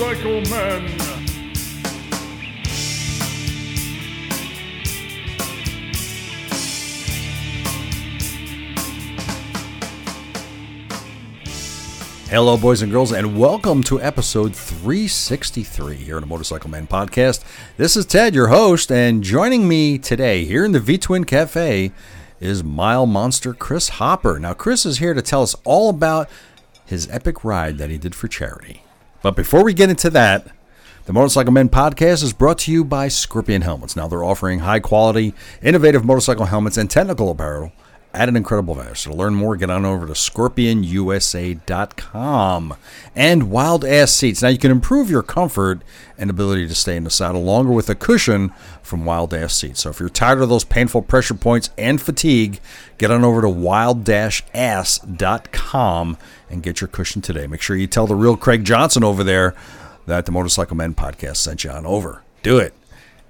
Motorcycle Men. Hello, boys and girls, and welcome to episode 363 here on the Motorcycle Men podcast. This is Ted, your host, and joining me today here in the V Twin Cafe is mile monster Chris Hopper. Now, Chris is here to tell us all about his epic ride that he did for charity. But before we get into that, the Motorcycle Men podcast is brought to you by Scorpion Helmets. Now, they're offering high quality, innovative motorcycle helmets and technical apparel at an incredible value. So to learn more, get on over to scorpionusa.com. And Wild Ass Seats. Now you can improve your comfort and ability to stay in the saddle longer with a cushion from Wild Ass Seats. So if you're tired of those painful pressure points and fatigue, get on over to wild-ass.com and get your cushion today. Make sure you tell the real Craig Johnson over there that the Motorcycle Men podcast sent you on over. Do it.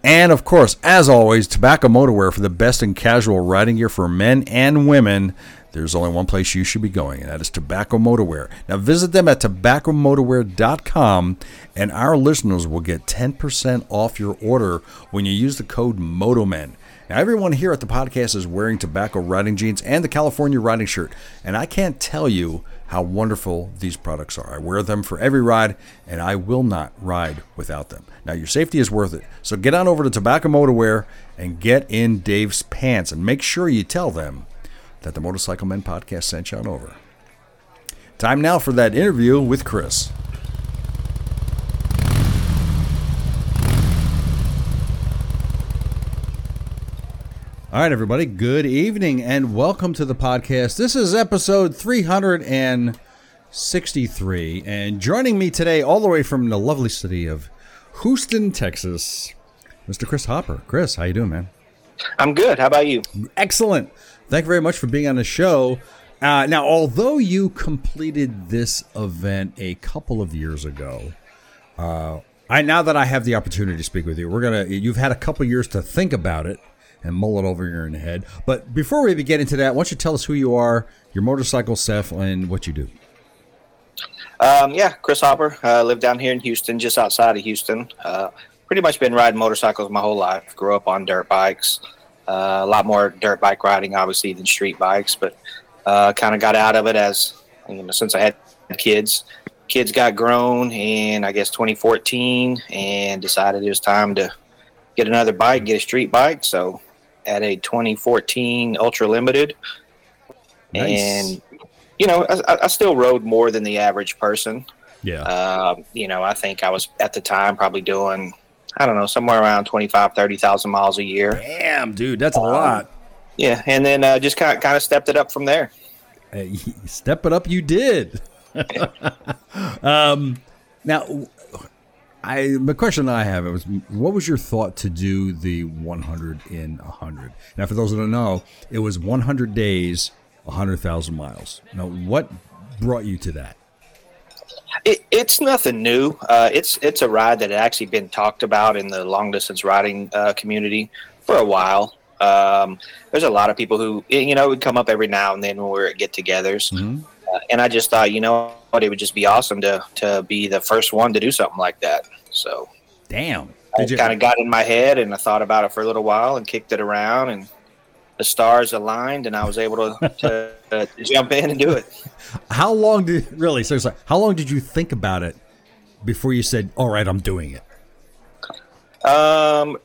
And of course, as always, Tobacco Motorwear for the best in casual riding gear for men and women. There's only one place you should be going, and that is Tobacco Motorwear. Now visit them at tobaccomotorwear.com, and our listeners will get 10% off your order when you use the code MOTOMEN. Now, everyone here at the podcast is wearing tobacco riding jeans and the California riding shirt, and I can't tell you how wonderful these products are. I wear them for every ride, and I will not ride without them. Now, your safety is worth it, so get on over to Tobacco Motorwear and get in Dave's pants, and make sure you tell them that the Motorcycle Men podcast sent you on over. Time now for that interview with Chris. All right, everybody. Good evening and welcome to the podcast. This is episode 363. And joining me today, all the way from the lovely city of Houston, Texas, Mr. Chris Hopper. Chris, how you doing, man? I'm good. How about you? Excellent. Thank you very much for being on the show. Uh, now, although you completed this event a couple of years ago, uh, I now that I have the opportunity to speak with you, we're gonna. You've had a couple years to think about it and mull it over your head. But before we even get into that, why don't you tell us who you are, your motorcycle stuff, and what you do? Um, yeah, Chris Hopper. I uh, live down here in Houston, just outside of Houston. Uh, pretty much been riding motorcycles my whole life. Grew up on dirt bikes. Uh, a lot more dirt bike riding, obviously, than street bikes, but uh, kind of got out of it as you know since I had kids. Kids got grown in I guess 2014, and decided it was time to get another bike, get a street bike. So at a 2014 Ultra Limited. Nice. And, you know, I, I, still rode more than the average person. Yeah. Uh, you know, I think I was at the time probably doing, I don't know, somewhere around 25, 30,000 miles a year. Damn, dude, that's a um, lot. Yeah. And then uh, just kind of, kind of stepped it up from there. Hey, step it up, you did. um, now, I the question I have was what was your thought to do the 100 in 100? Now, for those that don't know, it was 100 days, 100,000 miles. Now, what brought you to that? It, it's nothing new. Uh, it's it's a ride that had actually been talked about in the long distance riding uh, community for a while. Um, there's a lot of people who you know would come up every now and then when we are at get-togethers. Mm-hmm. Uh, and I just thought, you know what, it would just be awesome to to be the first one to do something like that. So, damn, I kind of got in my head, and I thought about it for a little while, and kicked it around, and the stars aligned, and I was able to, to, to jump in and do it. How long did really seriously? How long did you think about it before you said, "All right, I'm doing it"? Um,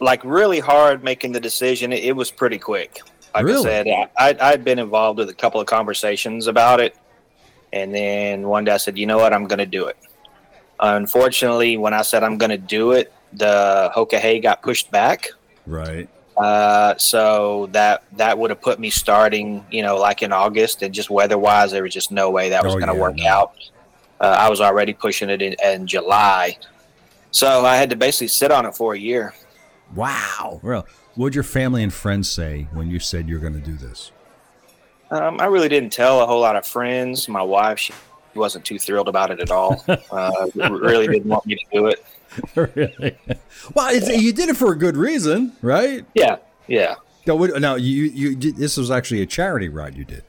like really hard making the decision. It, it was pretty quick. Like really? I said, I, I'd been involved with a couple of conversations about it. And then one day I said, you know what, I'm going to do it. Unfortunately, when I said I'm going to do it, the Hoka Hey got pushed back. Right. Uh, so that that would have put me starting, you know, like in August, and just weather-wise, there was just no way that was oh, going to yeah, work no. out. Uh, I was already pushing it in, in, July, so I had to basically sit on it for a year. Wow. Well, what did your family and friends say when you said you're going to do this? Um, I really didn't tell a whole lot of friends. My wife, she wasn't too thrilled about it at all. Uh, really didn't want me to do it. really? Well, you did it for a good reason, right? Yeah, yeah. Now, now you you this was actually a charity ride you did.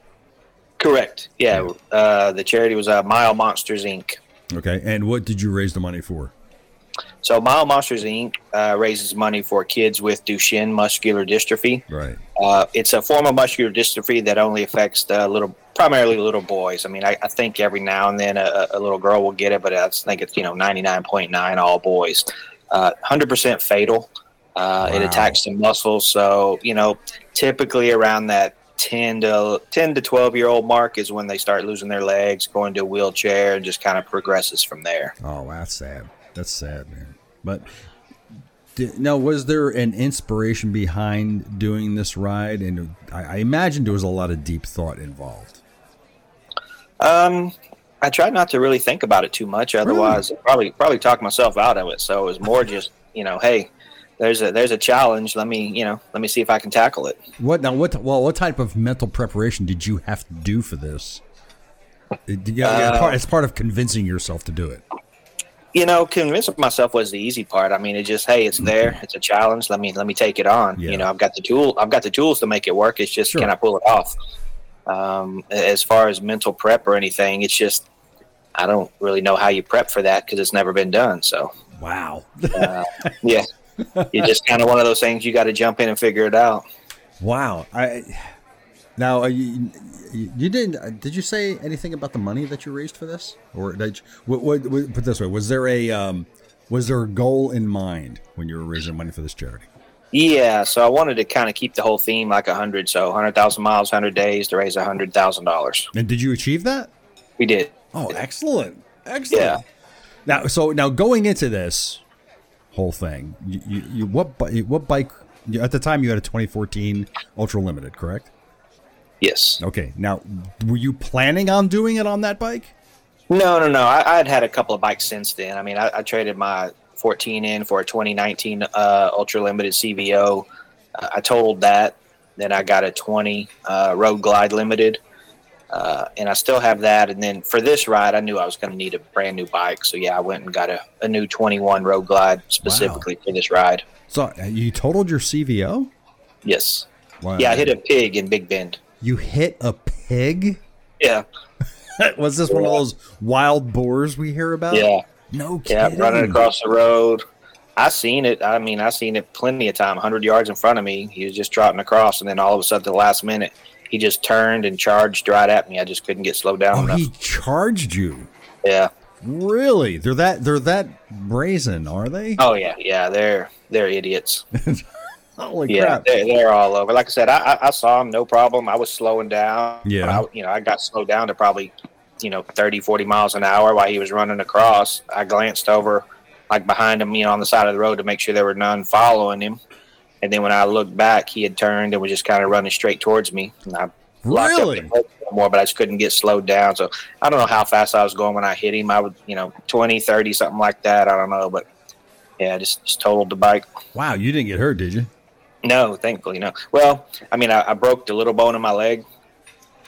Correct. Yeah, yeah. Uh, the charity was uh, Mile Monsters Inc. Okay, and what did you raise the money for? So Mile Monsters Inc. Uh, raises money for kids with Duchenne muscular dystrophy. Right. Uh, it's a form of muscular dystrophy that only affects the little, primarily little boys. I mean, I, I think every now and then a, a, little girl will get it, but I think it's you know ninety nine point nine all boys. Uh, hundred percent fatal. Uh, wow. It attacks the muscles, so you know typically around that 10 to 10 to 12 year old mark is when they start losing their legs going to a wheelchair and just kind of progresses from there oh that's sad that's sad man but now was there an inspiration behind doing this ride and I, I imagine there was a lot of deep thought involved um i tried not to really think about it too much otherwise really? probably probably talk myself out of it so it was more just you know hey there's a there's a challenge. Let me you know let me see if I can tackle it. What now? What well? What type of mental preparation did you have to do for this? Yeah, uh, it's part of convincing yourself to do it. You know, convincing myself was the easy part. I mean, it just hey, it's there. It's a challenge. Let me let me take it on. Yeah. You know, I've got the tool. I've got the tools to make it work. It's just sure. can I pull it off? Um, as far as mental prep or anything, it's just I don't really know how you prep for that because it's never been done. So wow. uh, yeah it's just kind of one of those things you got to jump in and figure it out. Wow. I now you, you didn't uh, did you say anything about the money that you raised for this or did you, what, what, what, put this way was there a um, was there a goal in mind when you were raising money for this charity? Yeah, so I wanted to kind of keep the whole theme like a hundred, so hundred thousand miles, hundred days to raise a hundred thousand dollars. And did you achieve that? We did. Oh, excellent, excellent. Yeah. Now, so now going into this, whole thing. You, you, you what what bike? At the time, you had a 2014 Ultra Limited, correct? Yes. Okay. Now, were you planning on doing it on that bike? No, no, no. I, would had a couple of bikes since then. I mean, I, I traded my 14 in for a 2019 uh, Ultra Limited CVO. Uh, I totaled that. Then I got a 20 uh, Road Glide Limited. Uh, and I still have that. And then for this ride, I knew I was going to need a brand new bike. So yeah, I went and got a, a new 21 Road Glide specifically wow. for this ride. So uh, you totaled your CVO? Yes. Wow. Yeah, I hit a pig in Big Bend. You hit a pig? Yeah. was this one of those wild boars we hear about? Yeah. No kidding. Yeah, running across the road. I seen it. I mean, I seen it plenty of time. 100 yards in front of me, he was just trotting across, and then all of a sudden, the last minute, he just turned and charged right at me. I just couldn't get slowed down. Oh, enough. he charged you. Yeah. Really? They're that they're that brazen, are they? Oh yeah, yeah. They're they're idiots. Holy yeah, crap! They're, they're all over. Like I said, I, I, I saw them, no problem. I was slowing down. Yeah. I, you know, I got slowed down to probably, you know, 30, 40 miles an hour while he was running across. I glanced over, like behind him, you know, on the side of the road to make sure there were none following him. And then when I looked back, he had turned and was just kind of running straight towards me. And I really more, but I just couldn't get slowed down. So I don't know how fast I was going when I hit him. I was, you know, 20, 30, something like that. I don't know, but yeah, just, just totaled the bike. Wow, you didn't get hurt, did you? No, thankfully, no. Well, I mean, I, I broke the little bone in my leg,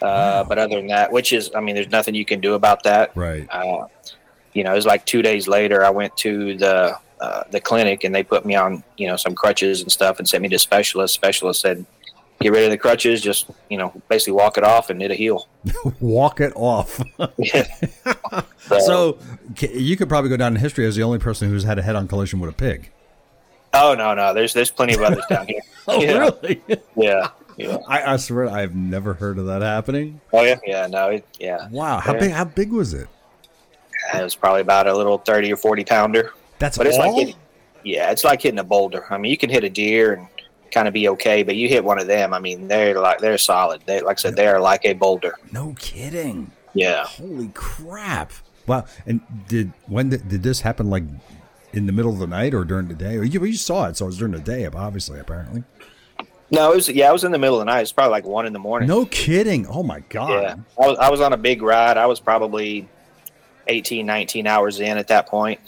uh, wow. but other than that, which is, I mean, there's nothing you can do about that. Right. Uh, you know, it was like two days later. I went to the uh, the clinic and they put me on you know some crutches and stuff and sent me to specialist. Specialist said, "Get rid of the crutches. Just you know, basically walk it off and it'll heal." walk it off. so, so, you could probably go down in history as the only person who's had a head-on collision with a pig. Oh no, no. There's there's plenty of others down here. oh yeah. really? Yeah. Yeah. I, I swear I've never heard of that happening. Oh yeah, yeah, no, it, yeah. Wow, how big? How big was it? Uh, it was probably about a little thirty or forty pounder. That's but it's all? like hitting, yeah, it's like hitting a boulder. I mean, you can hit a deer and kind of be okay, but you hit one of them. I mean, they're like they're solid. They like I said, they are like a boulder. No kidding. Yeah. Holy crap! Wow. And did when did, did this happen? Like in the middle of the night or during the day? Or you, you saw it, so it was during the day, obviously, apparently. No, it was yeah, it was in the middle of the night. It's probably like one in the morning. No kidding. Oh my god. Yeah, I was, I was on a big ride. I was probably 18, 19 hours in at that point.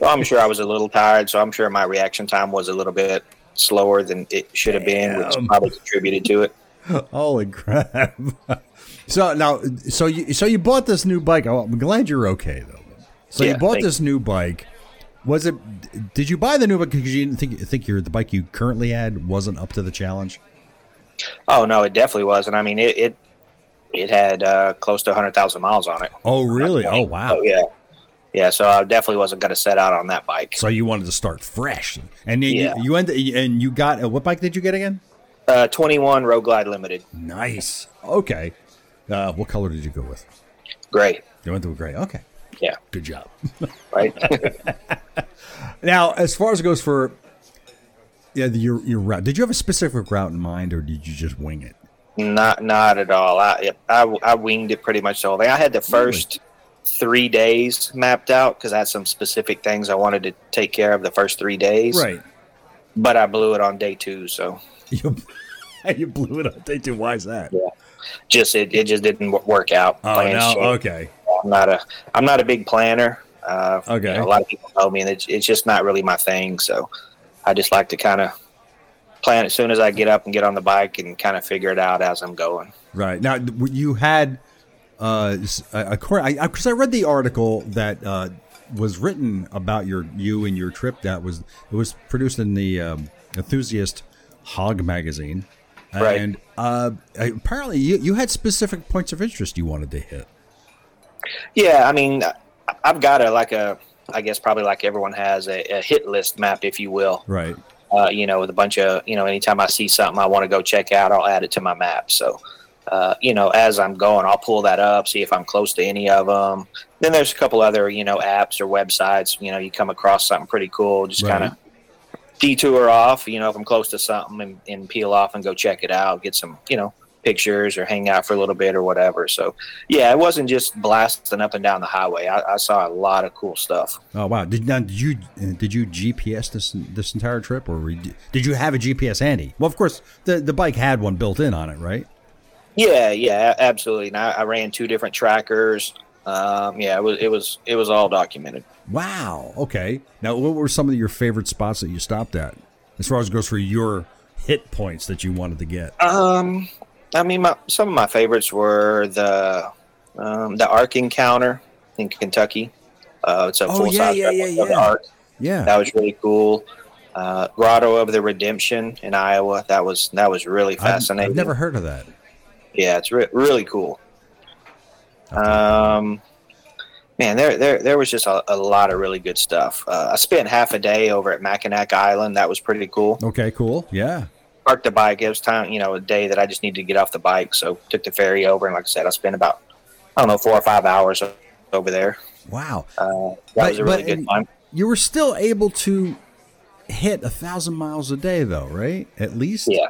Well, I'm sure I was a little tired, so I'm sure my reaction time was a little bit slower than it should have been, which probably contributed to it. Holy crap! so now, so you so you bought this new bike. Oh, I'm glad you're okay though. So yeah, you bought this new bike. Was it? Did you buy the new bike because you didn't think think your the bike you currently had wasn't up to the challenge? Oh no, it definitely wasn't. I mean, it it, it had uh, close to hundred thousand miles on it. Oh really? Oh wow. Oh yeah. yeah, so I definitely wasn't going to set out on that bike. So you wanted to start fresh, and then Yeah. you, you ended, and you got uh, what bike did you get again? Uh, 21 Road Glide Limited, Nice. Okay. Uh, what color did you go with? great. You went to a gray. Okay. Yeah, Good job. right. now, as far as it goes for yeah, the, your your route, did you have a specific route in mind, or did you just wing it? not not at all. I, I I winged it pretty much the whole thing. I had the first three days mapped out because I had some specific things I wanted to take care of the first three days. Right. But I blew it on day two, so You, you blew it on day two. Why is that? Yeah. just it, it just didn't work out. Oh no. Okay. I'm not a I'm not a big planner. Uh, Okay. you know, a lot of people know me, and it's, it's just not really my thing. So I just like to kind of plan as soon as I get up and get on the bike and kind of figure it out as I'm going. Right now, you had uh, a- according because I, read the article that uh, was written about your you and your trip. That was it was produced in the um, Enthusiast Hog magazine, Right. and uh, apparently you, you had specific points of interest you wanted to hit. Yeah, I mean, I've got a like a I guess probably like everyone has a, a hit list map, if you will. Right. uh, you know, with a bunch of, you know, anytime I see something I want to go check out, I'll add it to my map. So, uh, you know, as I'm going, I'll pull that up, see if I'm close to any of them. Then there's a couple other, you know, apps or websites, you know, you come across something pretty cool, just Right. kind of detour off, you know, if I'm close to something and, and peel off and go check it out, get some, you know, pictures or hang out for a little bit or whatever. So, yeah, it wasn't just blasting up and down the highway. I, I saw a lot of cool stuff. Oh wow! Did now did you did you GPS this this entire trip, or did you have a GPS handy? Well, of course the the bike had one built in on it, right? Yeah, yeah, absolutely. And I, I ran two different trackers. Um, yeah, it was it was it was all documented. Wow. Okay. Now, what were some of your favorite spots that you stopped at, as far as it goes for your hit points that you wanted to get? Um, I mean, my, some of my favorites were the um, the Ark Encounter in Kentucky. Uh, it's a Oh, full yeah, size yeah, yeah, of the yeah. Ark. Yeah. That was really cool. Uh, Grotto of the Redemption in Iowa. That was that was really fascinating. I've never heard of that. Yeah, it's re- really cool. Um, man, there there there was just a, a lot of really good stuff. Uh, I spent half a day over at Mackinac Island. That was pretty cool. Okay. Cool. Yeah. Parked the bike. It was time, you know, a day that I just needed to get off the bike. So took the ferry over, and like I said, I spent about I don't know four or five hours over there. Wow. Uh, that But- was a really good time. You were still able to hit a thousand miles a day, though, right? At least. Yeah,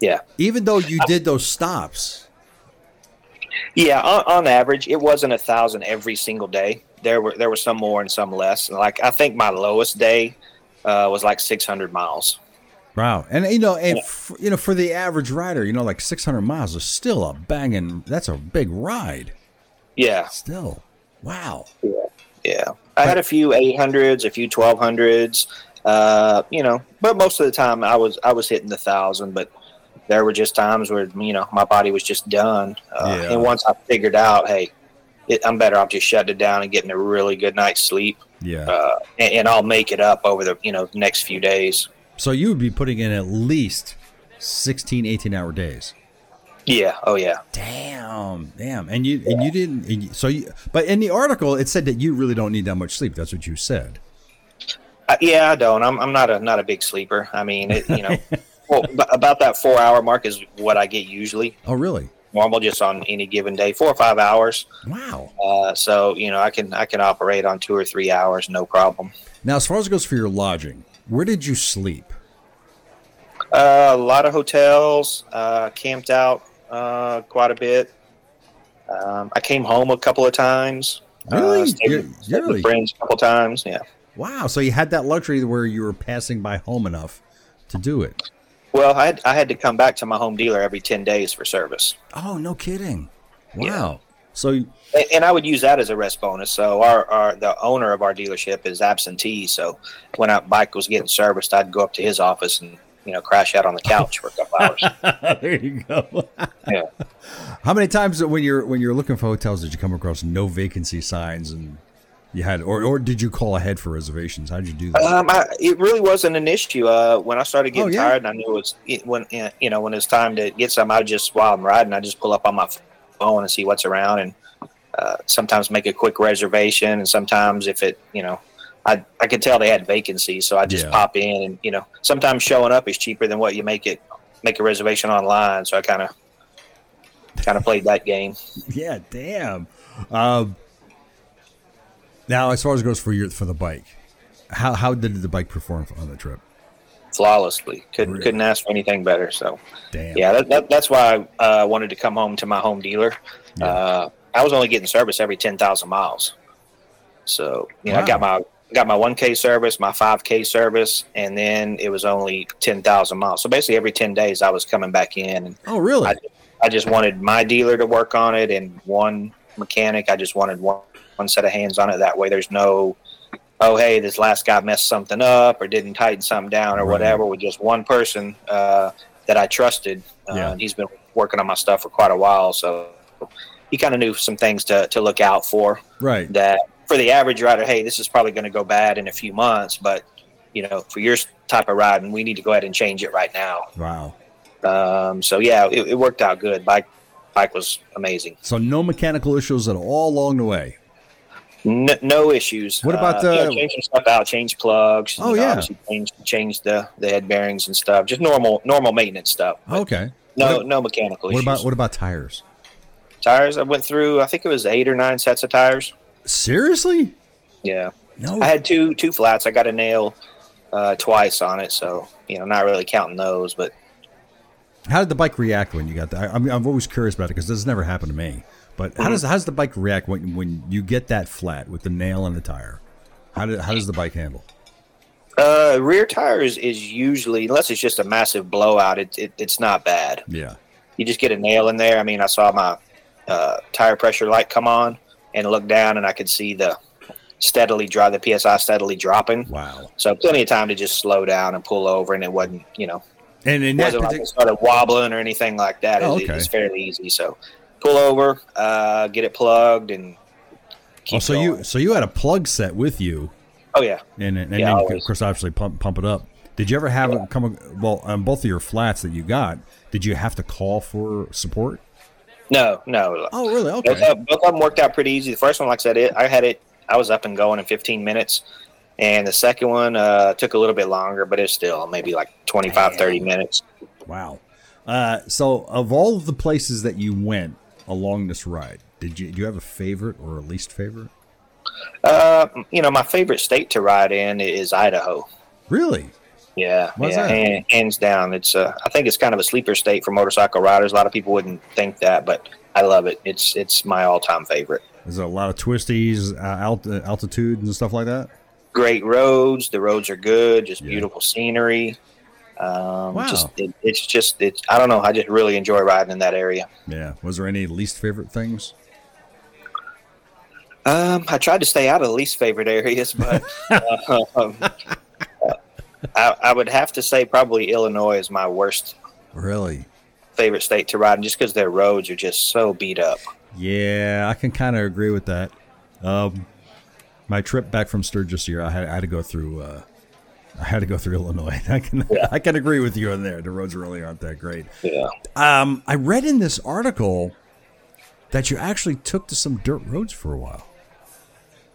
yeah, Even though you did those stops. yeah. On, on average, it wasn't a thousand every single day. There were there were some more and some less. Like I think my lowest day uh, was like six hundred miles. Wow. And you know, and f- you know, for the average rider, you know, like 600 miles is still a banging. That's a big ride. Yeah, Still. Wow. yeah. yeah. I had a few eight hundreds, a few twelve hundreds. Uh, you know, but most of the time I was I was hitting the thousand. But there were just times where you know my body was just done. Uh, Yeah. And once I figured out, hey, it, I'm better off just shutting it down and getting a really good night's sleep, Yeah. uh, and, and I'll make it up over the you know next few days. So you would be putting in at least 16, 18 hour days. Yeah. Oh yeah. Damn, damn, and you and you didn't. And you, so you, but in the article it said that you really don't need that much sleep. That's what you said. Uh, yeah, I don't. I'm, I'm not a not a big sleeper. I mean, it, you know, well, b- about that four hour mark is what I get usually. Oh, really? Normal, just on any given day, four or five hours. Wow. Uh, so you know, I can I can operate on two or three hours, no problem. Now, as far as it goes for your lodging, where did you sleep? Uh, a lot of hotels, uh, camped out uh, quite a bit. Um, I came home a couple of times. Really? Uh, stayed, You- stayed with really? friends a couple of times. Yeah. Wow. So you had that luxury where you were passing by home enough to do it. Well, I had, I had to come back to my home dealer every ten days for service. Oh, no kidding. Wow. Yeah. So And- and I would use that as a rest bonus. So our, our the owner of our dealership is absentee. So when our bike was getting serviced, I'd go up to his office and you know crash out on the couch for a couple hours. there you go. Yeah. How many times when you're when you're looking for hotels did you come across no vacancy signs and you had or or did you call ahead for reservations? How did you do that? Um, I, it really wasn't an issue. Uh, when I started getting Oh, yeah? tired, and I knew it was it, when you know when it's time to get some. I just while I'm riding, I just pull up on my phone and see what's around, and uh, sometimes make a quick reservation, and sometimes if it, you know, I I could tell they had vacancies, so I just Yeah. pop in, and you know, sometimes showing up is cheaper than what you make it make a reservation online. So I kind of kind of played that game. Yeah, damn. Um, now, as far as it goes for your for the bike, how how did the bike perform on the trip? Flawlessly. Couldn't Really? couldn't ask for anything better. So Damn. yeah, that, that, that's why I uh, wanted to come home to my home dealer. Yeah. Uh, I was only getting service every ten thousand miles. So you know, I got my got my one k service, my five k service, and then it was only ten thousand miles. So basically, every ten days, I was coming back in, and Oh, really? I, I just wanted my dealer to work on it and one mechanic. I just wanted one one set of hands on it. That way, there's no, oh hey, this last guy messed something up or didn't tighten something down or Right. whatever. With just one person uh, that I trusted, uh, Yeah. and he's been working on my stuff for quite a while, so he kind of knew some things to to look out for. right. That for the average rider, hey, this is probably going to go bad in a few months, but you know, for your type of riding, we need to go ahead and change it right now. Wow. Um, so yeah, it, it worked out good. Bike bike was amazing. So no mechanical issues at all along the way. No, no issues. What about uh, you know, the- changing stuff out? Change plugs. you Oh, know, yeah. Change change the the head bearings and stuff. Just normal normal maintenance stuff. Okay. No What, no mechanical what issues. about what about tires? tires? I went through. I think it was eight or nine sets of tires. Seriously? Yeah, No. I had two two flats. I got a nail uh, twice on it, so you know, not really counting those. But How did the bike react when you got that? I mean, I'm always curious about it because this has never happened to me. But how does how does the bike react when when you get that flat with the nail in the tire? How did how does the bike handle? uh, rear tires is usually unless it's just a massive blowout, it, it it's not bad. Yeah. you just get a nail in there. I mean, I saw my uh, tire pressure light come on and look down, and I could see the steadily drop the psi steadily dropping. Wow. So plenty of time to just slow down and pull over, and it wasn't you know And in that wasn't like it started wobbling or anything like that. Oh, It- okay. It's fairly easy. So pull over, uh, get it plugged, and keep oh, so going. you so you had a plug set with you, oh yeah and and Yeah, then of course obviously pump pump it up. Did you ever have it come well on both of your flats that you got? Did you have to call for support? no no Oh, really? Both, Okay. of, both of them worked out pretty easy. The first one, like I said, it I had it. I was up and going in 15 minutes, and the second one uh, took a little bit longer, but it's still maybe like 25, 30 minutes. Wow. Uh, so, of all of the places that you went along this ride, did you do you have a favorite or a least favorite? Uh, you know, my favorite state to ride in is Idaho. Really? Yeah, Why's yeah, hands down. It's uh, I think it's kind of a sleeper state for motorcycle riders. A lot of people wouldn't think that, but I love it. It's it's my all time favorite. Is there a lot of twisties, uh, alt- uh, altitudes, and stuff like that? Great roads. The roads are good. Just Yeah. beautiful scenery. Um, Wow. Just it, it's just it's I don't know. I just really enjoy riding in that area. Yeah. Was there any least favorite things? Um, I tried to stay out of the least favorite areas, but um, I, I would have to say probably Illinois is my worst Really? favorite state to ride in, just because their roads are just so beat up. Yeah, I can kind of agree with that. Um, my trip back from Sturgis here, I had, I had to go through. Uh, I had to go through Illinois. I can I can agree with you on there. The roads really aren't that great. Yeah. Um, I read in this article that you actually took to some dirt roads for a while.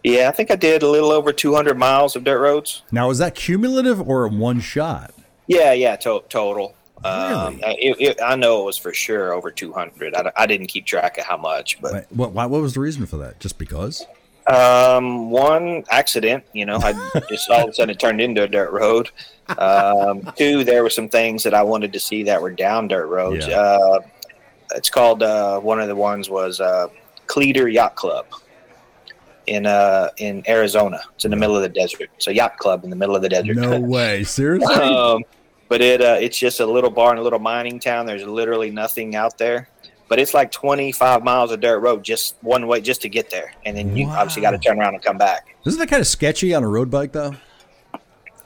Yeah, I think I did a little over 200 miles of dirt roads. Now, is that cumulative or in one shot? Yeah, yeah, to- total. Um, Really? I- it, it, I know it was for sure over 200. I, I didn't keep track of how much, but What, what, what was the reason for that? Just because? Um, one accident, you know, I just all of a sudden it turned into a dirt road. Um, two, there were some things that I wanted to see that were down dirt roads. Yeah. Uh, it's called uh, one of the ones was uh, Cleator Yacht Club in uh in Arizona. It's in the middle of the desert. It's a yacht club in the middle of the desert. No way. Seriously? um, but it uh, it's just a little bar in a little mining town. There's literally nothing out there. But it's like 25 miles of dirt road, just one way, just to get there, and then you Wow. obviously got to turn around and come back. Isn't that kind of sketchy on a road bike, though?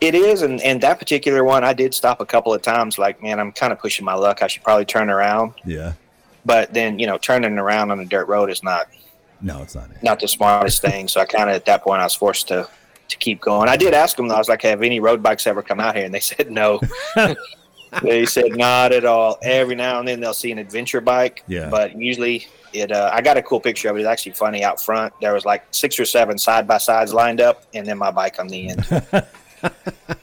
It is, and, and that particular one, I did stop a couple of times. Like, man, I'm kind of pushing my luck. I should probably turn around. Yeah. But then, you know, turning around on a dirt road is not No, it's not. not the smartest thing. So I kind of at that point I was forced to to keep going. I did ask them. though, I was like, "Have any road bikes ever come out here?" And they said no. they said not at all. Every now and then they'll see an adventure bike. Yeah. But usually it. Uh, I got a cool picture of it. It's actually funny out front. There was like six or seven side by sides lined up, and then my bike on the end.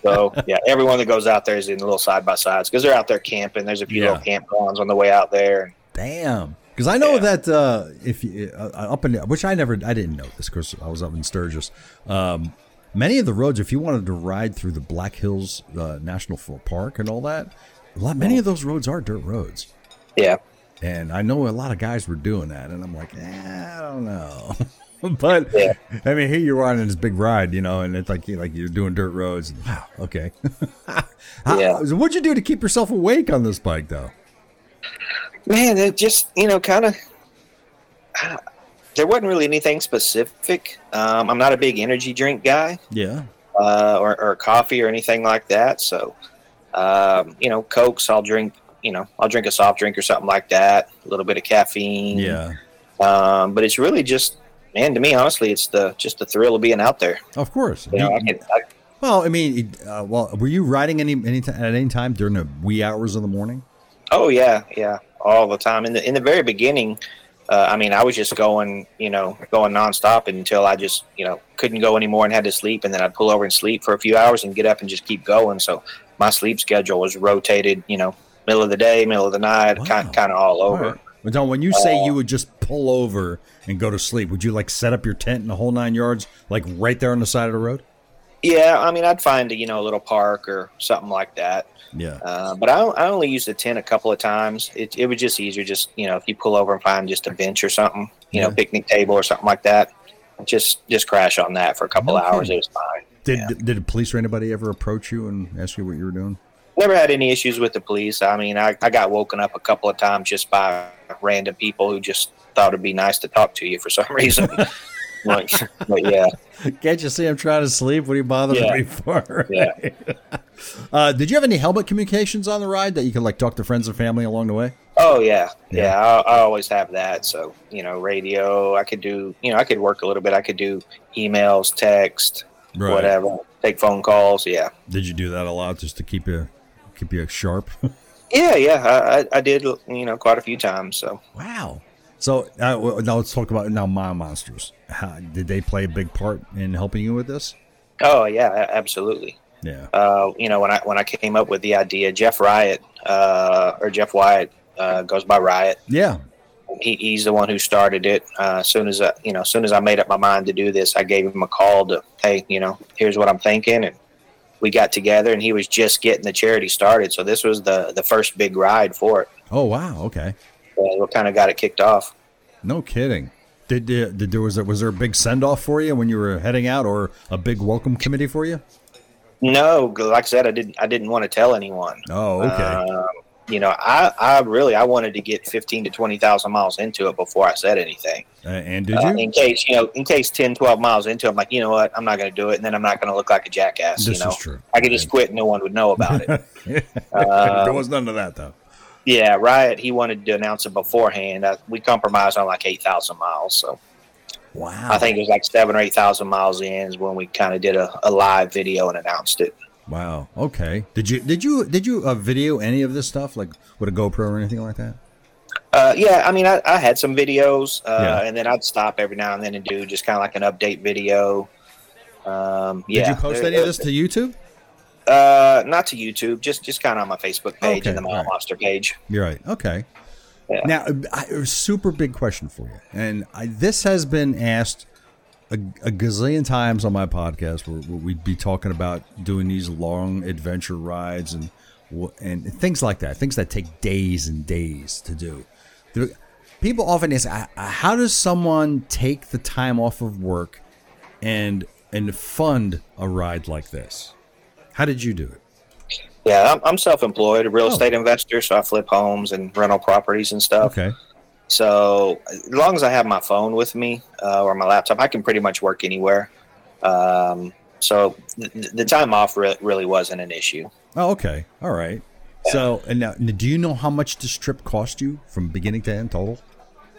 so yeah, everyone that goes out there is in the little side by sides because they're out there camping. There's a few Yeah. little campgrounds on the way out there. Damn. Because I know Yeah. that uh, if you uh, up in which I never I didn't know this because I was up in Sturgis. Um, many of the roads, if you wanted to ride through the Black Hills uh, National Park and all that, a lot many of those roads are dirt roads. Yeah. And I know a lot of guys were doing that, and I'm like, eh, I don't know. but Yeah. I mean, here you are on this big ride, you know, and it's like like you're doing dirt roads. Wow, okay. How- Yeah. what'd you do to keep yourself awake on this bike, though? Man, it just you know kind of. There wasn't really anything specific. Um, I'm not a big energy drink guy. Yeah, uh, or, or coffee or anything like that. So, um, you know, Cokes, I'll drink, you know, I'll drink a soft drink or something like that, a little bit of caffeine. yeah, Um, but it's really just, man, to me, honestly, it's the, just the thrill of being out there. of course. You know, I can, I, Well, I mean, uh, well, were you riding any any t- at any time during the wee hours of the morning? oh yeah, yeah, all the time. In the, in the very beginning, uh, I mean, I was just going, you know, going nonstop until I just, you know, couldn't go anymore and had to sleep. And then I'd pull over and sleep for a few hours and get up and just keep going. So my sleep schedule was rotated, you know, middle of the day, middle of the night, Wow. kind, kind of all over. All right. When you say you would just pull over and go to sleep, would you like set up your tent in the whole nine yards, like right there on the side of the road? Yeah, I mean, I'd find a, you know a little park or something like that. Yeah. Uh, but I, I only used the tent a couple of times. It, it was just easier, just you know, if you pull over and find just a bench or something, you know, picnic table or something like that, just just crash on that for a couple of hours. It was fine. Did yeah. did the police or anybody ever approach you and ask you what you were doing? Never had any issues with the police. I mean, I, I got woken up a couple of times just by random people who just thought it'd be nice to talk to you for some reason. like, but yeah, Can't you see I'm trying to sleep? What are you bothering Yeah. me for? Yeah. uh, did you have any helmet communications on the ride that you could like talk to friends and family along the way? Oh yeah, Yeah. yeah. I, I always have that. So you know, radio. I could do. You know, I could work a little bit. I could do emails, text, Right. whatever. Take phone calls. Yeah, Did you do that a lot just to keep you keep you sharp? yeah, yeah. I, I, I did. You know, quite a few times. So wow. So uh, now let's talk about now Mile Monsters. How, did they play a big part in helping you with this? oh yeah, absolutely. Yeah. Uh, you know, when I when I came up with the idea, Jeff Riot uh, or Jeff Wyatt uh, goes by Riot. Yeah. He, he's the one who started it. Uh, as soon as I, you know, as soon as I made up my mind to do this, I gave him a call to, hey, you know, here's what I'm thinking, and we got together. And he was just getting the charity started, so this was the the first big ride for it. Oh wow. Okay. Uh, what kind of got it kicked off? No kidding. Did, did, did there was a, was there a big send off for you when you were heading out, or a big welcome committee for you? No, like I said, I didn't. I didn't want to tell anyone. Oh, okay. Um, you know, I, I really I wanted to get fifteen to twenty thousand miles into it before I said anything. Uh, and did Uh, you? in case you know, in case 10, 12 miles into, it, I'm like, you know what, I'm not going to do it, and then I'm not going to look like a jackass. This you know, is true. I could just quit, and no one would know about it. there was none of that though. Yeah, Riot. He wanted to announce it beforehand. Uh, we compromised on like eight thousand miles, so Wow. I think it was like seven or eight thousand miles in when we kind of did a, a live video and announced it. Wow. Okay. Did you did you did you uh, video any of this stuff like with a GoPro or anything like that? Uh, yeah, I mean, I, I had some videos, uh, Yeah. and then I'd stop every now and then and do just kind of like an update video. Um, yeah. Did you post There- any of this to YouTube? Uh, not to YouTube, just just kind of on my Facebook page Okay, and the Mile alright. Monster page. You're right. Okay. Yeah. Now, I, a super big question for you, and I, this has been asked a, a gazillion times on my podcast, where, where we'd be talking about doing these long adventure rides and and things like that, things that take days and days to do. There- People often ask, "Uh, uh, how does someone take the time off of work and and fund a ride like this? How did you do it? Yeah, I'm, I'm self-employed, a real Oh. estate investor, so I flip homes and rental properties and stuff. Okay. So as long as I have my phone with me uh, or my laptop, I can pretty much work anywhere. Um, so th- the time off re- really wasn't an issue. Oh, okay. All right. So, and now, do you know how much this trip cost you from beginning to end total?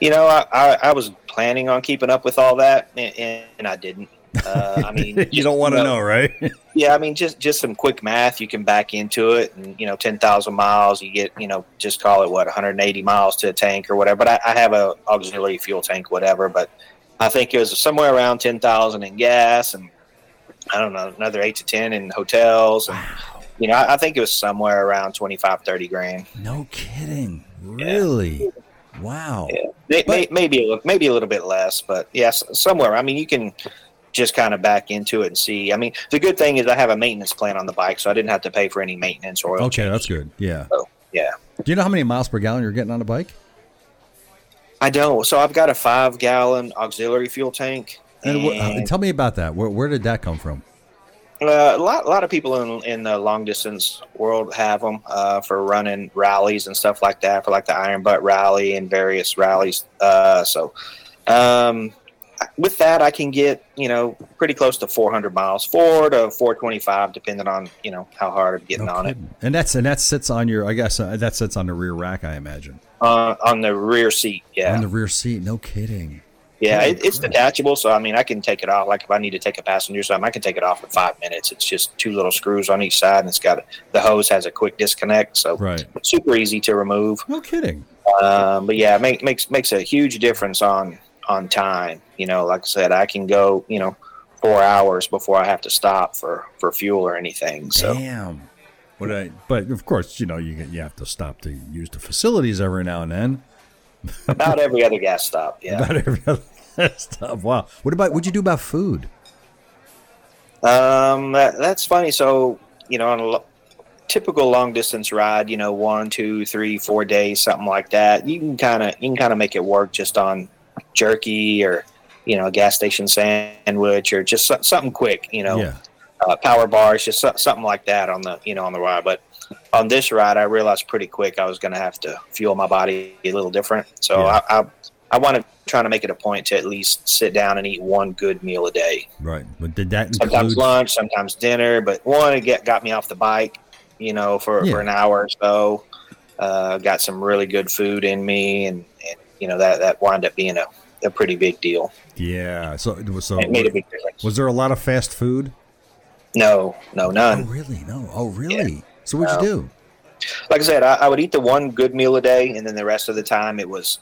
You know, I, I, I was planning on keeping up with all that, and, and I didn't. Uh, I mean, you just, don't want to know, right? Yeah, I mean, just just some quick math, you can back into it, and you know, ten thousand miles, you get, you know, just call it what 180 miles to a tank or whatever. But I, I have a auxiliary fuel tank, whatever. But I think it was somewhere around ten thousand in gas, and I don't know, another eight to ten in hotels, and you know, I, I think it was somewhere around 25, 30 grand. No kidding. Really? Wow. Yeah, But- may- maybe a maybe a little bit less, but yes, somewhere. I mean, you can just kind of back into it and see. I mean, the good thing is I have a maintenance plan on the bike, so I didn't have to pay for any maintenance or oil Okay, change. that's good. Yeah. Yeah, Do you know how many miles per gallon you're getting on a bike? I don't. So I've got a five gallon auxiliary fuel tank. And and, tell me about that. Where, where did that come from? uh, a lot, a lot of people in, in the long distance world have them uh, for running rallies and stuff like that, for like the Iron Butt Rally and various rallies. Uh, so, um, with that, I can get you know pretty close to 400 miles, four to 425, depending on you know how hard I'm getting No on it. And that's and that sits on your. I guess uh, that sits on the rear rack. I imagine Uh, on the rear seat, yeah, on the rear seat. No kidding. yeah, it, it's detachable. So I mean, I can take it off. Like if I need to take a passenger or something, I can take it off in five minutes. It's just two little screws on each side, and it's got the hose has a quick disconnect, so Right. super easy to remove. No kidding. Um, but yeah, it make, makes makes a huge difference on on time. You know, like I said, I can go you know four hours before I have to stop for for fuel or anything. So Damn. What I, but of course, you know, you you have to stop to use the facilities every now and then. about every other gas stop, yeah. About every other gas stop. Wow. What about what'd you do about food? Um, that, that's funny. So you know, on a lo- typical long distance ride, you know, one, two, three, four days, something like that, you can kind of you can kind of make it work just on jerky or you know a gas station sandwich or just something quick. You know, Yeah. uh, power bars, just something like that on the you know on the ride. But on this ride, I realized pretty quick I was going to have to fuel my body a little different. So Yeah. I, I I wanted trying to make it a point to at least sit down and eat one good meal a day Right. But did that sometimes lunch, sometimes dinner. But one, it get, got me off the bike, you know, for, Yeah. for an hour or so. Uh, got some really good food in me, and, and you know that that wound up being a, a pretty big deal. Yeah. So it was so. It made a big difference. Was there a lot of fast food? No, no, none. Oh really? No. Oh really? So what'd you do? Like I said, I, I would eat the one good meal a day, and then the rest of the time it was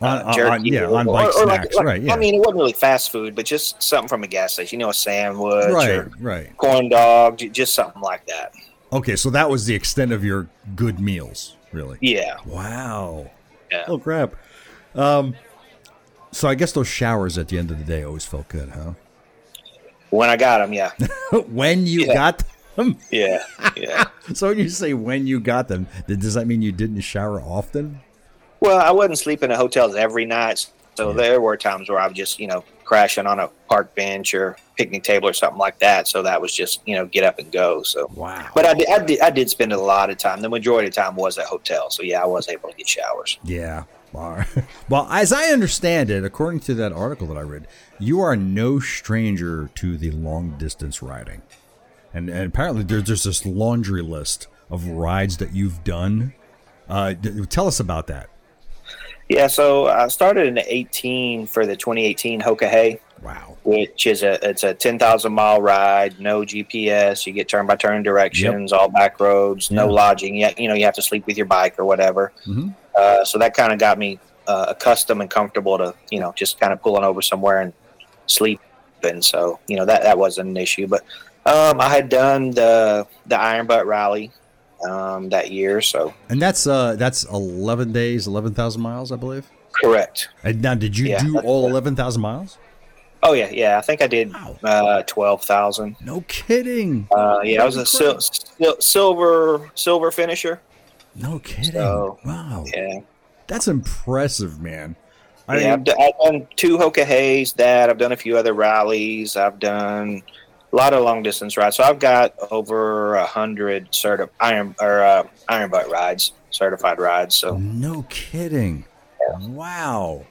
On, uh, on- jerky. on- yeah, or- on or- bike or like- snacks. like- right. Yeah. I mean, it wasn't really fast food, but just something from a gas station. You know, a sandwich right. or Right. corn dog, just something like that. Okay. So that was the extent of your good meals, really. Yeah. Wow. Yeah. Oh crap. Um. So I guess those showers at the end of the day always felt good, huh? When I got them, yeah, when you Yeah. got them. yeah, yeah. So when you say when you got them, does that mean you didn't shower often? Well, I wasn't sleeping in hotels every night, so there were times where I was just, you know, crashing on a park bench or picnic table or something like that. So that was just, you know, get up and go. So, Wow. but I did, I did, I did spend a lot of time. The majority of the time was at hotel. So yeah, I was able to get showers. Yeah. Right. Well, as I understand it, according to that article that I read, you are no stranger to the long distance riding. And, and apparently there's, there's this laundry list of rides that you've done. Uh, d- tell us about that. Yeah. So I started in 18 for the 2018 Hoka Hey, Wow. which is a, it's a 10,000 mile ride, no GPS. You get turn by turn directions, all back roads, no lodging. Yeah. You know, you have to sleep with your bike or whatever. Mhm. Uh, so that kind of got me uh, accustomed and comfortable to you know just kind of pulling over somewhere and sleeping. So you know that that wasn't an issue. But um, I had done the the Iron Butt Rally um, that year. So And that's uh that's 11 days, 11,000 miles, I believe. correct. And now, did you Yeah, do all correct. 11,000 miles? Oh yeah, yeah. I think I did Wow. uh, twelve thousand. No kidding. Uh, yeah, I was a sil- sil- silver silver finisher. No kidding. So, wow. Yeah, That's impressive, man. I yeah. I've, d- I've done two Hoka Heys. That I've done a few other rallies. I've done a lot of long distance rides. So I've got over a hundred certi- iron or uh, iron butt rides, certified rides. So No kidding. Wow.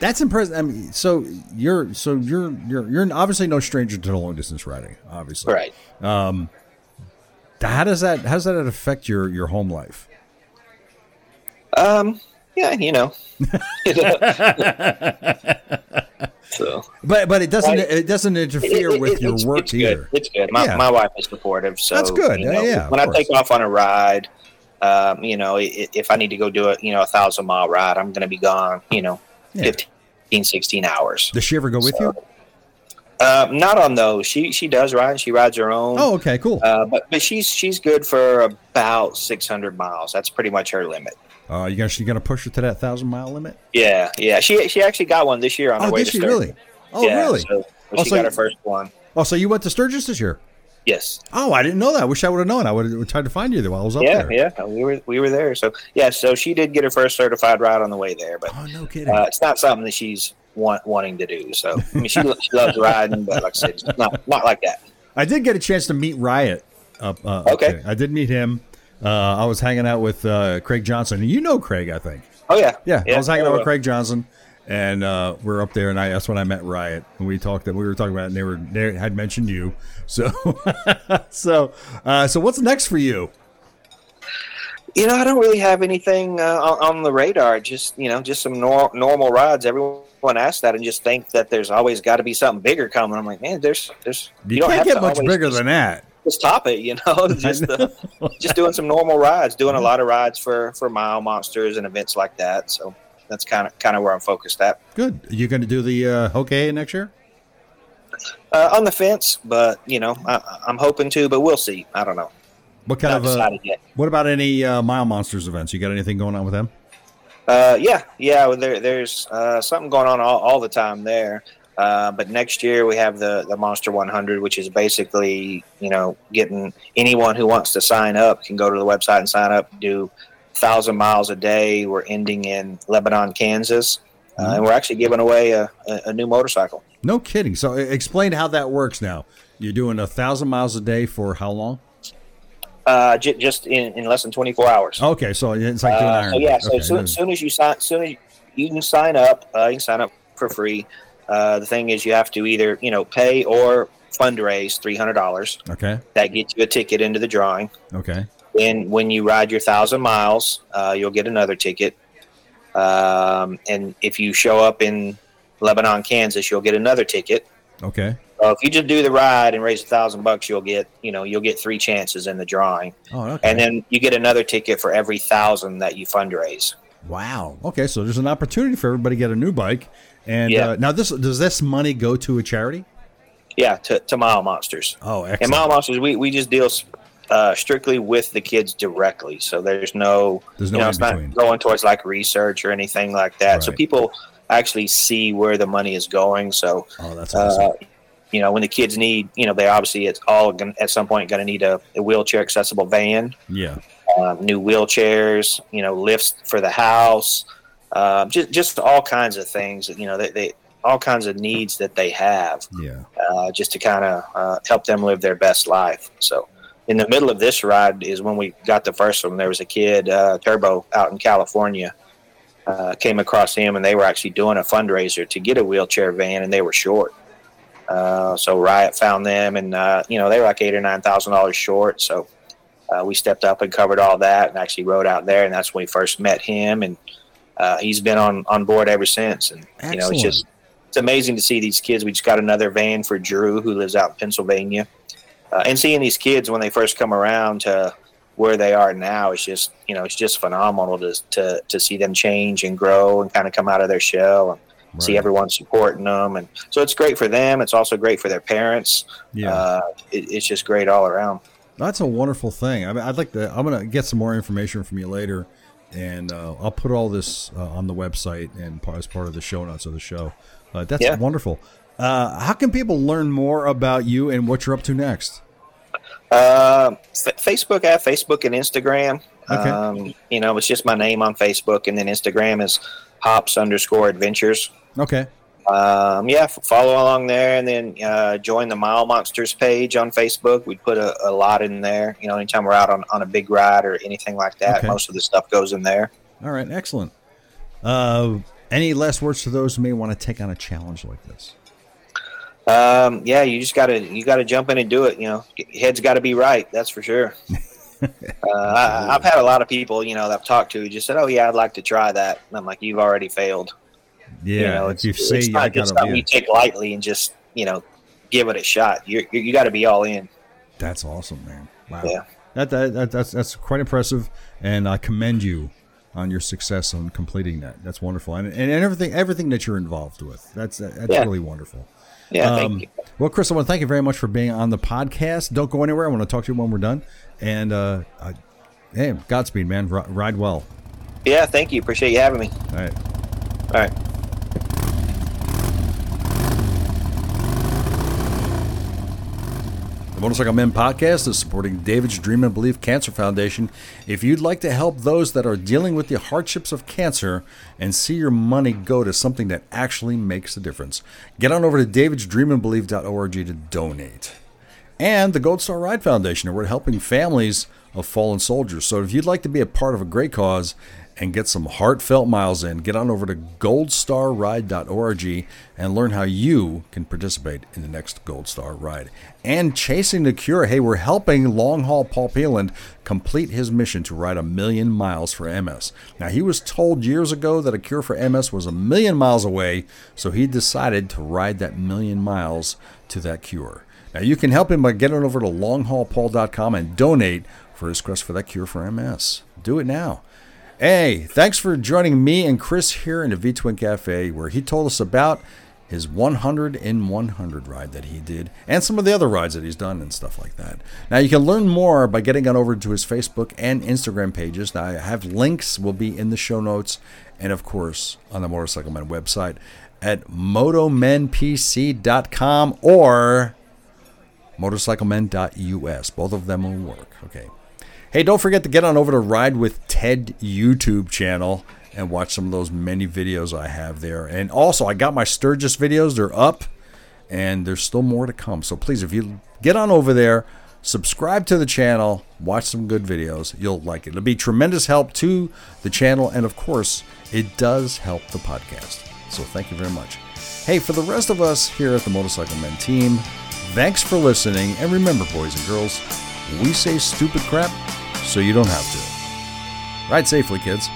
That's impressive. I mean, so you're so you're you're you're obviously no stranger to the long distance riding, obviously. right. How does that how does that affect your your home life? Um, Yeah, you know. so, But but it doesn't Right. it doesn't interfere It- it- with it- your it's, work it's either. Good. It's good. My, Yeah. my wife is supportive, so That's good. you know, Yeah, of when I course. take off on a ride, um, you know, if I need to go do a you know a thousand mile ride, I'm going to be gone. You know, Yeah. 15, 16 hours. Does she ever go with you? Uh, not on those. She she does ride. She rides her own. Oh, okay, cool. Uh, but but she's she's good for about 600 miles. That's pretty much her limit. Uh, you gonna you gonna push her to that thousand mile limit? Yeah, yeah. She she actually got one this year on her Oh, way did to she Sturgis. really? Oh, yeah, really? So, so Oh, she so got you- her first one. Oh, so you went to Sturgis this year? Yes. Oh, I didn't know that. I Wish I would have known. I would have tried to find you there while I was up Yeah, there. yeah. Yeah. We were we were there. So yeah. So she did get her first certified ride on the way there, but Oh, no kidding. uh, it's not something that she's want, wanting to do. So I mean, she, she loves riding, but like I said, not not like that. I did get a chance to meet Riot. Up, uh, up Okay. I did meet him. Uh, I was hanging out with uh, Craig Johnson, you know Craig, I think. Oh yeah, Yeah, I was hanging out with Craig Johnson, and uh, we're up there, and I that's when I met Riot, and we talked. We were talking about, it, and they were they had mentioned you. So, so, uh, so what's next for you? You know, I don't really have anything uh, on, on the radar. Just you know, just some nor- normal rides. Everyone asks that and just think that there's always got to be something bigger coming. I'm like, man, there's there's You, don't can't have get much bigger just, than that. Just top it. You know, just uh, just doing some normal rides, doing a lot of rides for for mile monsters and events like that. So that's kind of kind of where I'm focused at. Good. Are you going to do the uh, Hoka Hey next year? Uh, on the fence, but you know, I, I'm hoping to, but we'll see. I don't know. What kind Not of? Uh, what about any uh, Mile Monsters events? You got anything going on with them? Uh, yeah, yeah. well, There, there's uh, something going on all, all the time there. Uh, but next year we have the the Monster 100, which is basically you know getting anyone who wants to sign up can go to the website and sign up. Do thousand miles a day. We're ending in Lebanon, Kansas, uh, and we're actually giving away a, a, a new motorcycle. No kidding. So, explain how that works. Now, you're doing a thousand miles a day for how long? Uh, j- just in, in less than 24 hours. Okay, so it's like doing Uh, Iron. so yeah, so okay. soon, soon as you sign, soon as you, you can sign up, uh, you can sign up for free. Uh, the thing is, you have to either you know pay or fundraise three hundred dollars. okay, That gets you a ticket into the drawing. okay, And when you ride your thousand miles, uh, you'll get another ticket. Um, and if you show up in Lebanon, Kansas, you'll get another ticket. okay. So if you just do the ride and raise a thousand bucks, you'll get you know you'll get three chances in the drawing, Oh, okay. and then you get another ticket for every thousand that you fundraise. wow. Okay, so there's an opportunity for everybody to get a new bike. And Yeah. uh, now, this does this money go to a charity? Yeah, to, to Mile Monsters. Oh, And. Mile Monsters, we, we just deal uh, strictly with the kids directly. So there's no, There's no you know, it's not going towards like research or anything like that. So people actually see where the money is going. So, oh, that's awesome. uh, you know, when the kids need, you know, they obviously it's all gonna, at some point going to need a, a wheelchair accessible van, yeah. um, new wheelchairs, you know, lifts for the house, um, just just all kinds of things. You know, they, they all kinds of needs that they have Yeah. uh, just to kind of uh, help them live their best life. So, in the middle of this ride is when we got the first one. There was a kid, uh, Turbo, out in California. Uh, came across him, and they were actually doing a fundraiser to get a wheelchair van, and they were short. Uh, so Riot found them, and uh, you know they were like eight or nine thousand dollars short. So uh, we stepped up and covered all that, and actually rode out there, and that's when we first met him, and uh, he's been on on board ever since. And you know, it's just it's amazing to see these kids. We just got another van for Drew, who lives out in Pennsylvania, uh, and seeing these kids when they first come around to where they are now, it's just you know it's just phenomenal to to to see them change and grow and kind of come out of their shell and see everyone supporting them, and so it's great for them. It's also great for their parents. Yeah. Uh, it, it's just great all around. That's a wonderful thing. I mean, I'd like to. I'm gonna get some more information from you later, and uh, I'll put all this uh, on the website and part, as part of the show notes of the show. Uh, that's Yeah. wonderful. Uh, how can people learn more about you and what you're up to next? Uh, F- Facebook, I have Facebook and Instagram. Okay. Um, you know, it's just my name on Facebook, and then Instagram is hops underscore adventures. Okay. Um, yeah, f- follow along there, and then uh, join the Mile Monsters page on Facebook. We put a, a lot in there. You know, anytime we're out on, on a big ride or anything like that, Okay. most of the stuff goes in there. All right. Excellent. Uh, any last words to those who may want to take on a challenge like this? Um, yeah, you just gotta you gotta jump in and do it. You know, head's got to be right. That's for sure. uh, I, I've had a lot of people, you know, that I've talked to just said, "Oh yeah, I'd like to try that." And I'm like, "You've already failed." Yeah, you know, if it's, you it's I not, to something you take lightly and just you know give it a shot. You you, you got to be all in. That's awesome, man. Wow. Yeah. That, that, that that's that's quite impressive, and I commend you on your success on completing that. That's wonderful, and, and everything everything that you're involved with. That's that's Yeah. really wonderful. Yeah, Um, you. Well, Chris, I want to thank you very much for being on the podcast. Don't go anywhere. I want to talk to you when we're done. And uh, I, hey, Godspeed, man. R- ride well. Yeah, thank you. Appreciate you having me. All right. All right. Motorcycle Men podcast is supporting David's Dream and Believe Cancer Foundation. If you'd like to help those that are dealing with the hardships of cancer and see your money go to something that actually makes a difference, get on over to davidsdreamandbelieve.org to donate. And the Gold Star Ride Foundation, we're helping families of fallen soldiers. So if you'd like to be a part of a great cause and get some heartfelt miles in, get on over to goldstarride.org and learn how you can participate in the next Gold Star Ride. And Chasing the Cure, hey, we're helping long haul Paul Pelland complete his mission to ride a million miles for MS. Now, he was told years ago that a cure for MS was a million miles away, so he decided to ride that million miles to that cure. Now, you can help him by getting over to longhaulpaul.com and donate for his quest for that cure for MS. Do it now. Hey, thanks for joining me and Chris here in the V Twin Cafe, where he told us about his 100 in 100 ride that he did and some of the other rides that he's done and stuff like that. Now, you can learn more by getting on over to his Facebook and Instagram pages. Now, I have links, will be in the show notes, and of course, on the Motorcycle Men website at motomenpc.com or motorcyclemen.us. Both of them will work. Okay. Hey, don't forget to get on over to Ride with Ted YouTube channel and watch some of those many videos I have there. And also, I got my Sturgis videos, they're up and there's still more to come. So please, if you get on over there, subscribe to the channel, watch some good videos, you'll like it. It'll be tremendous help to the channel, and of course, it does help the podcast. So thank you very much. Hey, for the rest of us here at the Motorcycle Men team, thanks for listening. And remember, boys and girls, we say stupid crap so you don't have to. Ride safely, kids.